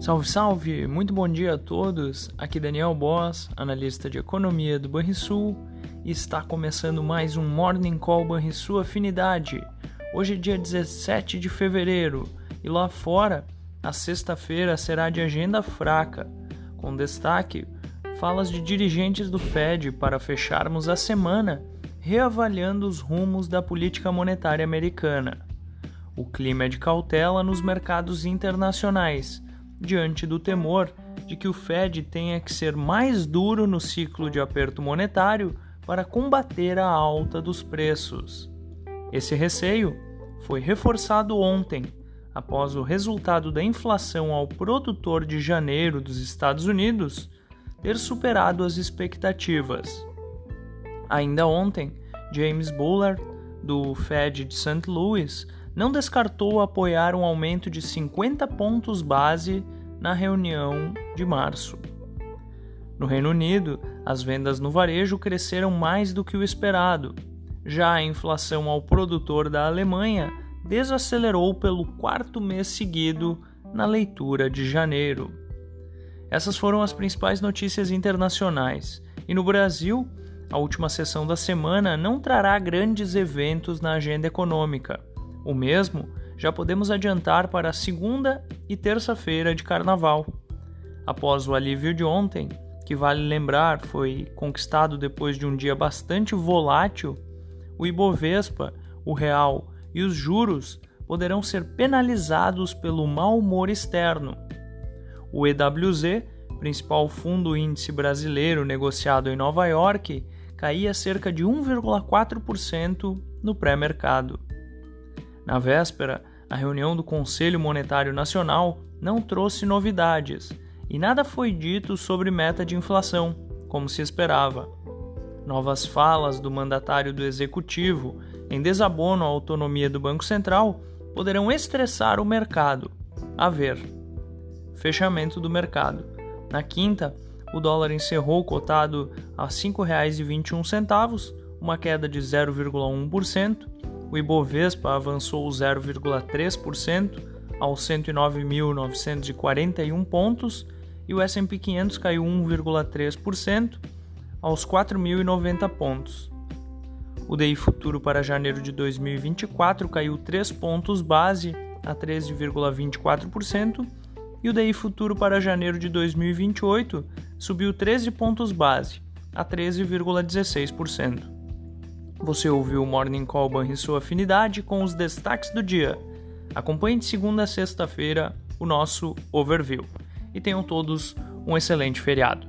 Salve, salve! Muito bom dia a todos. Aqui Daniel Boss, analista de economia do Banrisul, e está começando mais um Morning Call Banrisul Afinidade. Hoje é dia 17 de fevereiro e lá fora a sexta-feira será de agenda fraca, com destaque falas de dirigentes do Fed para fecharmos a semana reavaliando os rumos da política monetária americana. O clima é de cautela nos mercados internacionais diante do temor de que o Fed tenha que ser mais duro no ciclo de aperto monetário para combater a alta dos preços. Esse receio foi reforçado ontem, após o resultado da inflação ao produtor de janeiro dos Estados Unidos ter superado as expectativas. Ainda ontem, James Bullard, do Fed de St. Louis, não descartou apoiar um aumento de 50 pontos base na reunião de março. No Reino Unido, as vendas no varejo cresceram mais do que o esperado. Já a inflação ao produtor da Alemanha desacelerou pelo quarto mês seguido na leitura de janeiro. Essas foram as principais notícias internacionais. E no Brasil, a última sessão da semana não trará grandes eventos na agenda econômica. O mesmo já podemos adiantar para segunda e terça-feira de carnaval. Após o alívio de ontem, que vale lembrar foi conquistado depois de um dia bastante volátil, o Ibovespa, o real e os juros poderão ser penalizados pelo mau humor externo. O EWZ, principal fundo índice brasileiro negociado em Nova York, caía cerca de 1,4% no pré-mercado. Na véspera, a reunião do Conselho Monetário Nacional não trouxe novidades e nada foi dito sobre meta de inflação, como se esperava. Novas falas do mandatário do executivo em desabono à autonomia do Banco Central poderão estressar o mercado. A ver. Fechamento do mercado. Na quinta, o dólar encerrou cotado a R$ 5,21, uma queda de 0,1% o Ibovespa avançou 0,3% aos 109.941 pontos e o S&P 500 caiu 1,3% aos 4.090 pontos. O DI futuro para janeiro de 2024 caiu 3 pontos base a 13,24% e o DI futuro para janeiro de 2028 subiu 13 pontos base a 13,16%. Você ouviu o Morning Call e sua afinidade com os destaques do dia. Acompanhe de segunda a sexta-feira o nosso overview. E tenham todos um excelente feriado.